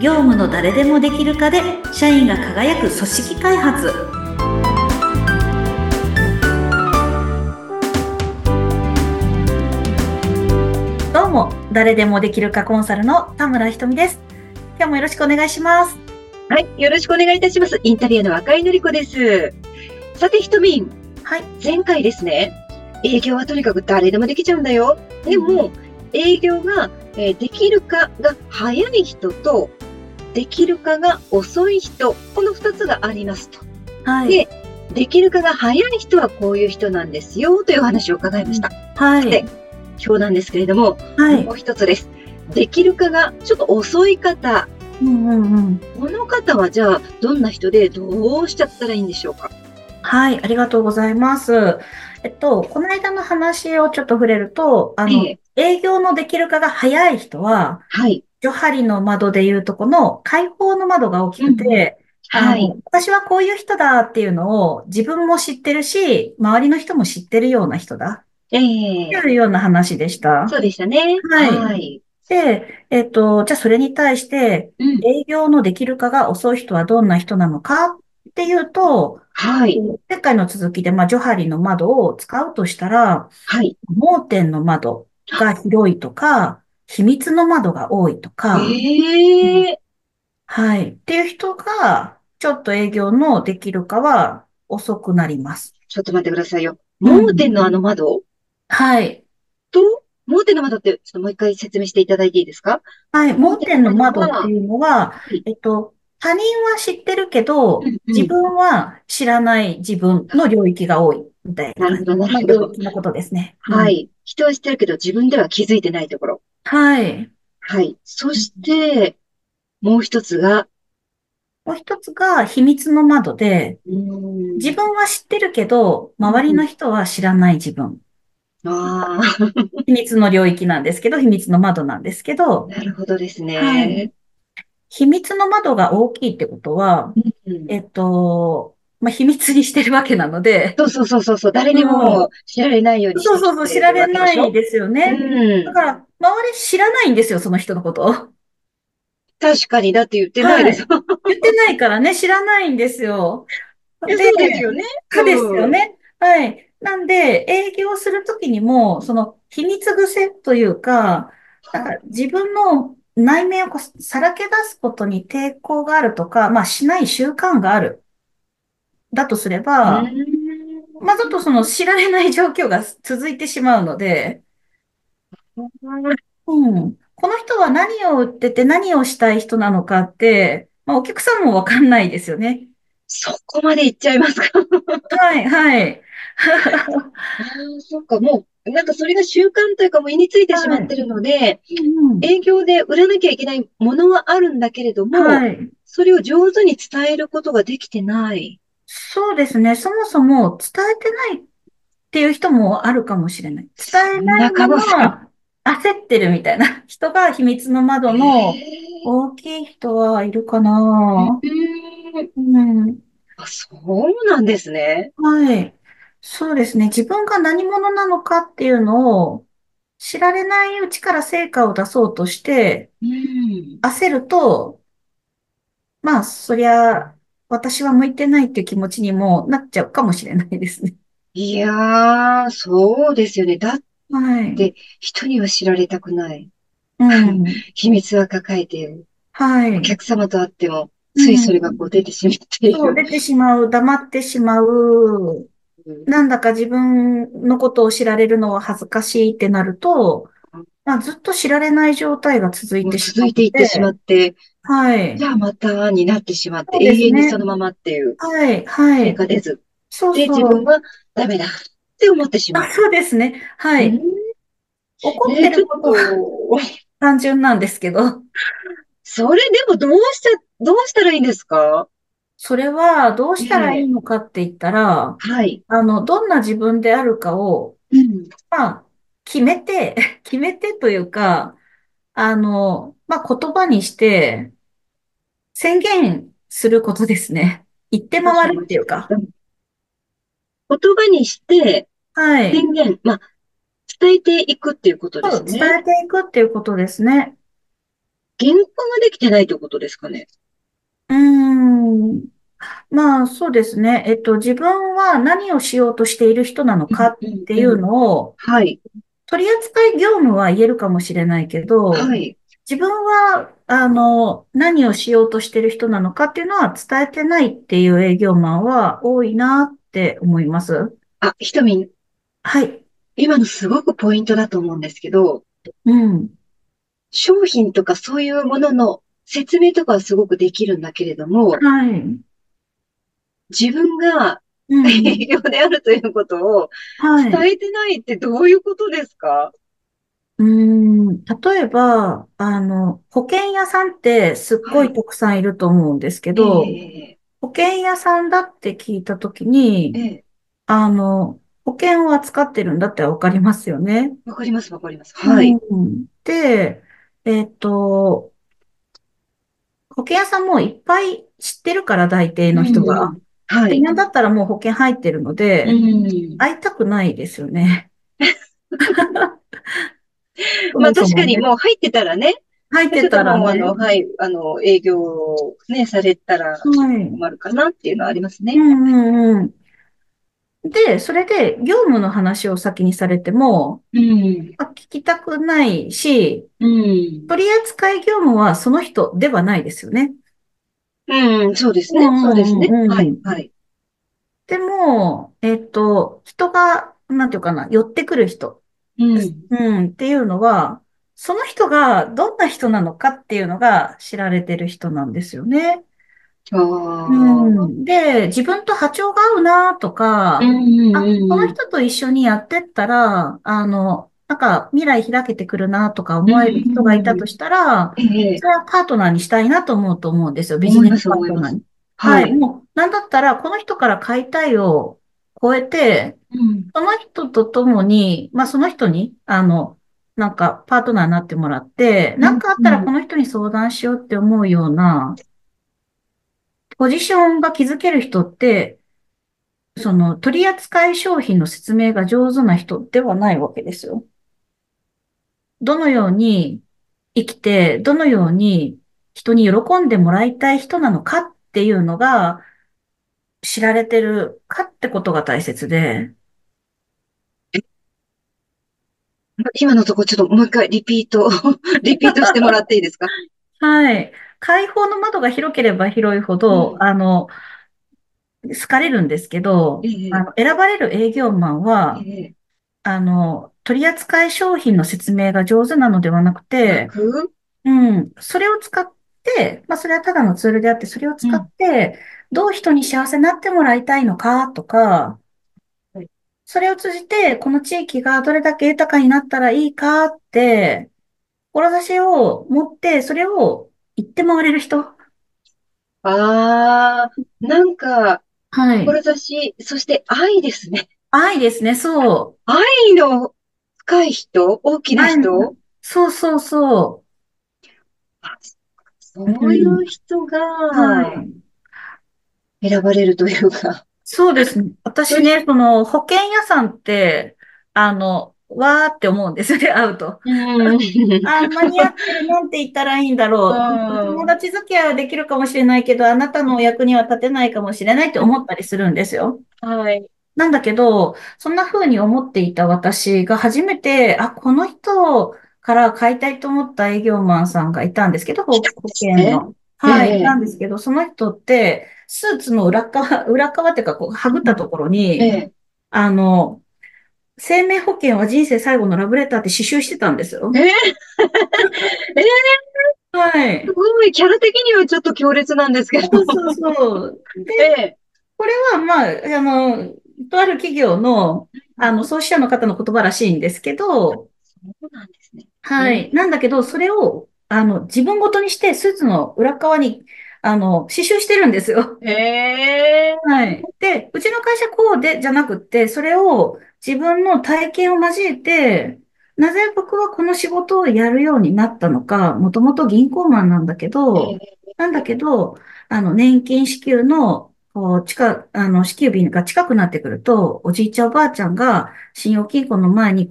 業務の誰でもできるかで社員が輝く組織開発どうも誰でもできるかコンサルの田村ひとみです今日もよろしくお願いしますはい、よろしくお願いいたします。インタビュアの若井のり子です。さて、ひとみん、はい前回ですね、営業はとにかく誰でもできちゃうんだよ。でも、営業が、えーできるかが早い人と、できるかが遅い人、この二つがありますと。はいでできるかが早い人はこういう人なんですよ、というお話を伺いました。はいで今日なんですけれども、はいもう一つです。できるかがちょっと遅い方、うんうんうんこの方はじゃあ、どんな人でどうしちゃったらいいんでしょうか？はい、ありがとうございます。えっと、この間の話をちょっと触れると、あの、ええ営業のできるかが早い人は、はい。ジョハリの窓でいうとこの開放の窓が大きくて、あのはい。私はこういう人だっていうのを自分も知ってるし、周りの人も知ってるような人だえとえいうような話でした。そうでしたね。はいはい。で、えっと、じゃあそれに対して、うん。営業のできるかが遅い人はどんな人なのか？っていうと、はい。前回の続きで、まあ、ジョハリの窓を使うとしたら、はい。盲点の窓が広いとか、秘密の窓が多いとか、ええはい。っていう人が、ちょっと営業のできるかは遅くなります。ちょっと待ってくださいよ。うん盲点のあの窓？はい。と、盲点の窓って、ちょっともう一回説明していただいていいですか？はい。盲点の窓っていうのはい、えっと、他人は知ってるけどうんうん、自分は知らない自分の領域が多いみたいな。なるほどなるまあほど領域のことですね。うん。はい。人は知ってるけど、自分では気づいてないところ。はい。はい。そして、もう一つが、もう一つが秘密の窓で、自分は知ってるけど、周りの人は知らない自分。あ 秘密の領域なんですけど、秘密の窓なんですけあ、ど、なるほどですね。はい秘密の窓が大きいってことは、うんえっと、まあ、秘密にしてるわけなので、そうそうそうそうそう、誰にも知られないようにしてそうそうそう、知られないでですよね。うんだ。から、周り知らないんですよ、その人のこと。確かに、だって言ってないです。言ってないからね、知らないんですよ。そうですよね。そうですよね。はい。なんで、営業するときにも、その秘密癖というか、なんか自分の内面をさらけ出すことに抵抗があるとか、まあしない習慣がある。だとすれば、うんまあちょっとその知られない状況が続いてしまうので、うん。この人は何を売ってて何をしたい人なのかって、まあお客さんもわかんないですよね。そこまで言っちゃいますか？はい、はい。ああ、そっか、もう、なんかそれが習慣というかもう身についてしまってるので、うん営業で売らなきゃいけないものはあるんだけれども、はい。それを上手に伝えることができてない。そうですね。そもそも伝えてないっていう人もあるかもしれない。伝えないまそんな可能性ま焦ってるみたいな 人が秘密の窓のへ大きい人はいるかな。ーうん。あ、そうなんですね。はい。そうですね。自分が何者なのかっていうのを知られないうちから成果を出そうとしてうん。焦ると、まあ、そりゃ、私は向いてないっていう気持ちにもなっちゃうかもしれないですね。いやー、そうですよね。だってはい。で人には知られたくない。うん。秘密は抱えている。はいお。客様と会っても、ついそれがこう出てしまっていそう、る。出てしまう、黙ってしまう。なんだか自分のことを知られるのは恥ずかしいってなると、まあ、ずっと知られない状態が続いてしま続いていってしまう。って、はいじ。ゃあまたになってしまって、ね永遠にそのままっていう、はい、はい。結果出ず。で、そうそう。自分はダメだって思ってしまうあ、。そうですね。はい。うん怒ってること単純なんですけど、それでもどうしちゃ、どうしたらいいんですか？それはどうしたらいいのかって言ったら、はい。あの、どんな自分であるかを、うん。まあ、決めて、決めてというか、あの、まあ、言葉にして、宣言することですね。言って回るっていうか。言葉にして、はい。宣言、まあ、伝えていくっていうことですね。伝えていくっていうことですね。原稿ができてないってことですかね。うーん。まあ、そうですね。えっと、自分は何をしようとしている人なのかっうんうんていうのを、はい。取扱業務は言えるかもしれないけど、はい。自分は、あの、何をしようとしている人なのかっていうのは伝えてないっていう営業マンは多いなって思います？あ、ひとみん、はい。今のすごくポイントだと思うんですけど、うん。商品とかそういうものの説明とかはすごくできるんだけれども、はい。自分がうん。営業であるということをはい。伝えてないってどういうことですか？うーん。例えば、あの、保険屋さんってすっはい。ごいたくさんいると思うんですけえど、え、保険屋さんだって聞いたときに、ええ、あの、保険を扱ってるんだってわかりますよね。わかります、わかります。はい。うん。で、えっと、保険屋さんもいっぱい知ってるから、大抵うの人が。んうん。はで、い。なんだったらもう保険入ってるのうで、ん。会いたくないですよね。そまあ確かに。もう入ってたらね、入ってちょっともうあの。はい、あの、営業をね、されたら。困るかなっていうのはありますね。うんうんうん。で、それで業務の話を先にされても、うん。あ聞きたくないし、うん。取扱業務はその人ではないですよね。うん、そうですうね。そうですね。はい。はい。でも、えっと、人が、なんていうかな、寄ってくる人、うん。うん、っていうのは、その人がどんな人なのかっていうのが知られてる人なんですよね。あうあ。ん。で、自分と波長が合うなとうん、か、あ、こうん、うん。の人と一緒にやってったら、あの、なんか未来開けてくるなとかうん、思える人がいたとうん。したら、ええ、それはパートナーにしたいなと思うと思うんですよ。ビジネス。パートナーに。はい。はい。もう、なんだったら、この人から買いたいを超えて、うん。その人と共に、まあその人に、あの、なんかパートナーになってもらって、うん、なんかあったらうん。この人に相談しようって思うような、ポジションが築ける人って、その取扱い商品の説明が上手な人ではないわけですよ。どのように生きて、どのように人に喜んでもらいたい人なのかっていうのが知られてるかってことが大切で、今のとこちょっともう一回リピート、リピートしてもらっていいですか？はい。開放の窓が広ければ広いほど、うん。あの、好かれるんですけど、あええ、の、選ばれる営業マンは、ええ、あの、取扱い商品の説明が上手なのではなくて、うん、それを使って、まあ、それはただのツールであって、それを使っうん。て、どう人に幸せになってもらいたいのかとか、はい。それを通じて、この地域がどれだけ豊かになったらいいかって、志を持って、それを言って回れる人。ああ、なんか、はい。志、そして愛ですね。愛ですね、そう。愛の深い人、大きな人、そうそうそあう。そういう人がはい。選ばれるというか、そうですね。私ね、その保険屋さんって、あの、わーって思うんですよね、会うと。うん、あー、間に合ってる、なんて言ったらいいんだうろう。友ん、達付き合いはできるかもしれないけど、あなたのお役には立てないかもしれないって思ったりするんですよ。はい。なんだけど、そんな風に思っていた私が初めて、あ、この人から買いたいと思った営業マンさんがいたんですけど、保保険ね。の。えはい、いたえ、んですけど、その人って、スーツの裏側、裏側っていうか、こう、はぐったところに、ええ、あの、生命保険は人生最後のラブレターって刺繍してたんですよ。ええ、ええ、す はい。ごい、キャラ的にはちょっと強烈なんですけど。そうそうそう。で、ええ、これは、まあ、あの、とある企業の、あの、創始者の方の言葉らしいんですけど、そうなんですね。ええ、はい。なんだけど、それを、あの、自分ごとにして、スーツの裏側に、あの、刺繍してるんですよ。ええ、はい。で、うちの会社こうで、じゃなくって、それを自分の体験を交えて、なぜ僕はこの仕事をやるようになったのか、もともと銀行マンなんだけど、ええ、なんだけど、あの、年金支給の、こう、近、あの、支給日が近くなってくると、おじいちゃんおばあちゃんが信用金庫の前に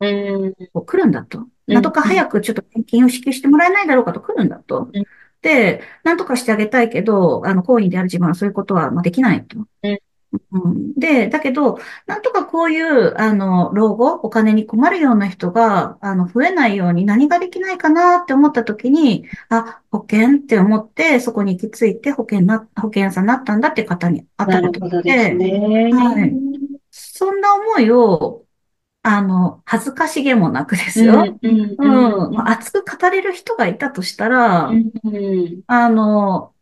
うん、こう来るんだと。なんとか早くちょっと献金を支給してもらえないだろうかと来るんだと。うんで、なんとかしてあげたいけど、あの、行為である自分はそういうことはまあできないと。うんうんで、だけど、なんとかこういう、あの、老後、お金に困るような人が、あの、増えないように何ができないかなって思った時に、あ、保険って思って、そこに行き着いて保険な、保険屋さんになったんだって方に会っなるたことでね。はいそんな思いを、あの、恥ずかしげもなくですよ。うんうんうん。まあ熱く語れる人がいたとしたら、うんうんあの、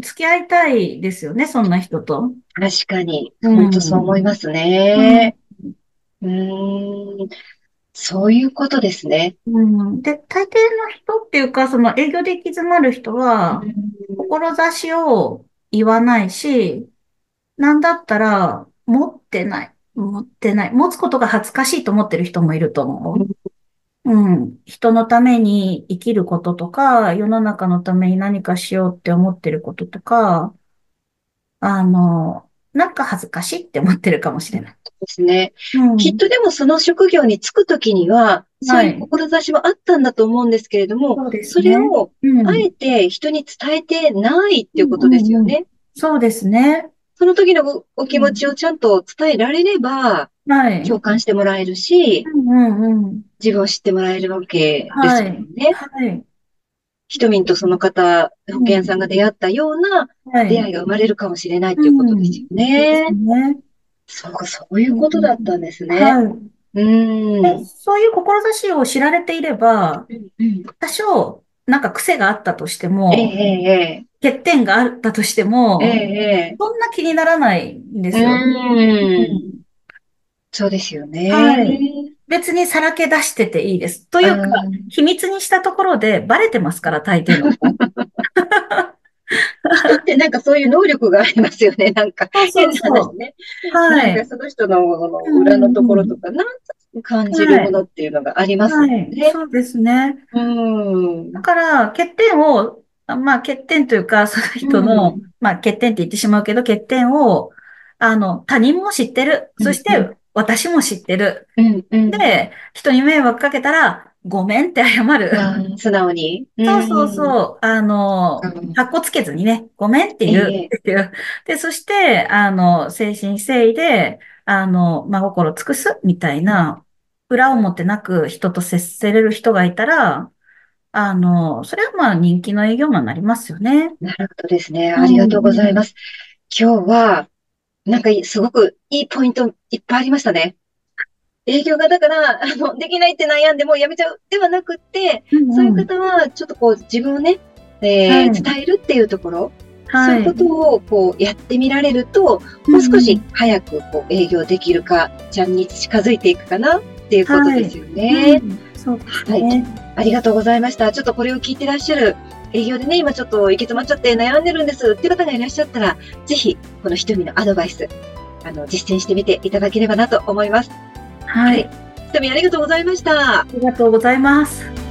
付き合いたいですよね、そんな人と。確かに、うん本当そう思いますね。うーん、そういうことですね。うん。で、大抵の人っていうか、その営業で行き詰まる人は、志を言わないし、なんだったら、持ってない。持ってない。持つことが恥ずかしいと思ってる人もいると思う。うん。人のために生きることとか、世の中のために何かしようって思ってることとか、あの、なんか恥ずかしいって思ってるかもしれない。ですね。うん。きっとでもその職業に就くときには、そういう志もあったんだと思うんですけれども、そうですそれね。をうん。あえて人に伝えてないっていうことですよね。そうですね。その時のおお気持ちをちゃんと伝えられれば、はい。共感してもらえるし、うんうんうん。自分を知ってもらえるわけですよね。はい。ひとみんとその方、保険屋さんが出会ったようなはい。出会いが生まれるかもしれないっていうことですよね。ね。そう、そういうことだったんですね。はい。うーん。でそういう志を知られていれば、うん多少、なんか癖があったとしてもえ、え、欠点があったとしてもええ、、ええ、そんな気にならないんですよ。う。うんんそうですよね。はい別にさらけ出してていいです。というか、うん秘密にしたところでバレてますから、大抵の子。人ってなんかそういう能力がありますよね。なんか、そうそう変なそう。話ね。はい。その人の裏のところとか、なんと感じるものっていうのがありますよはい。ね。そうですね。うん。だから、欠点を、あまあ、欠点というか、その人の、うんまあ、欠点って言ってしまうけど、欠点を、あの、他人も知ってる。そしうて、私も知ってる。うん、うん。で、人に迷惑かけたら、ごめんって謝る。あー素直に。そうそうそう。あのうん、かっこつけずにね、ごめんって言うええっていう。で、そして、あの、誠心誠意で、あの、真心尽くすみたいな、裏表なく人と接せれる人がいたら、あの、それはまあ人気の営業マンになりますよね。なるほどですね。ありがとうございます。今日は、なんかすごくいいポイントいっぱいありましたね。営業がだから、あの、できないって悩んでもうやめちゃうではなくって、そういう方は、ちょっとこう、自分をね、えーはい伝えるっていうところ、はい。そういうことをこう、やってみられると、もう少し早くこう、営業できるか、ちゃんに近づいていくかなっていうことですよね。うんそうですはいね。ありがとうございました。ちょっとこれを聞いてらっしゃる営業でね、今ちょっと行き詰まっちゃって悩んでるんですっていう方がいらっしゃったら、ぜひ、この瞳のアドバイス、あの、実践してみていただければなと思います。はい。瞳ありがとうございました。ありがとうございます。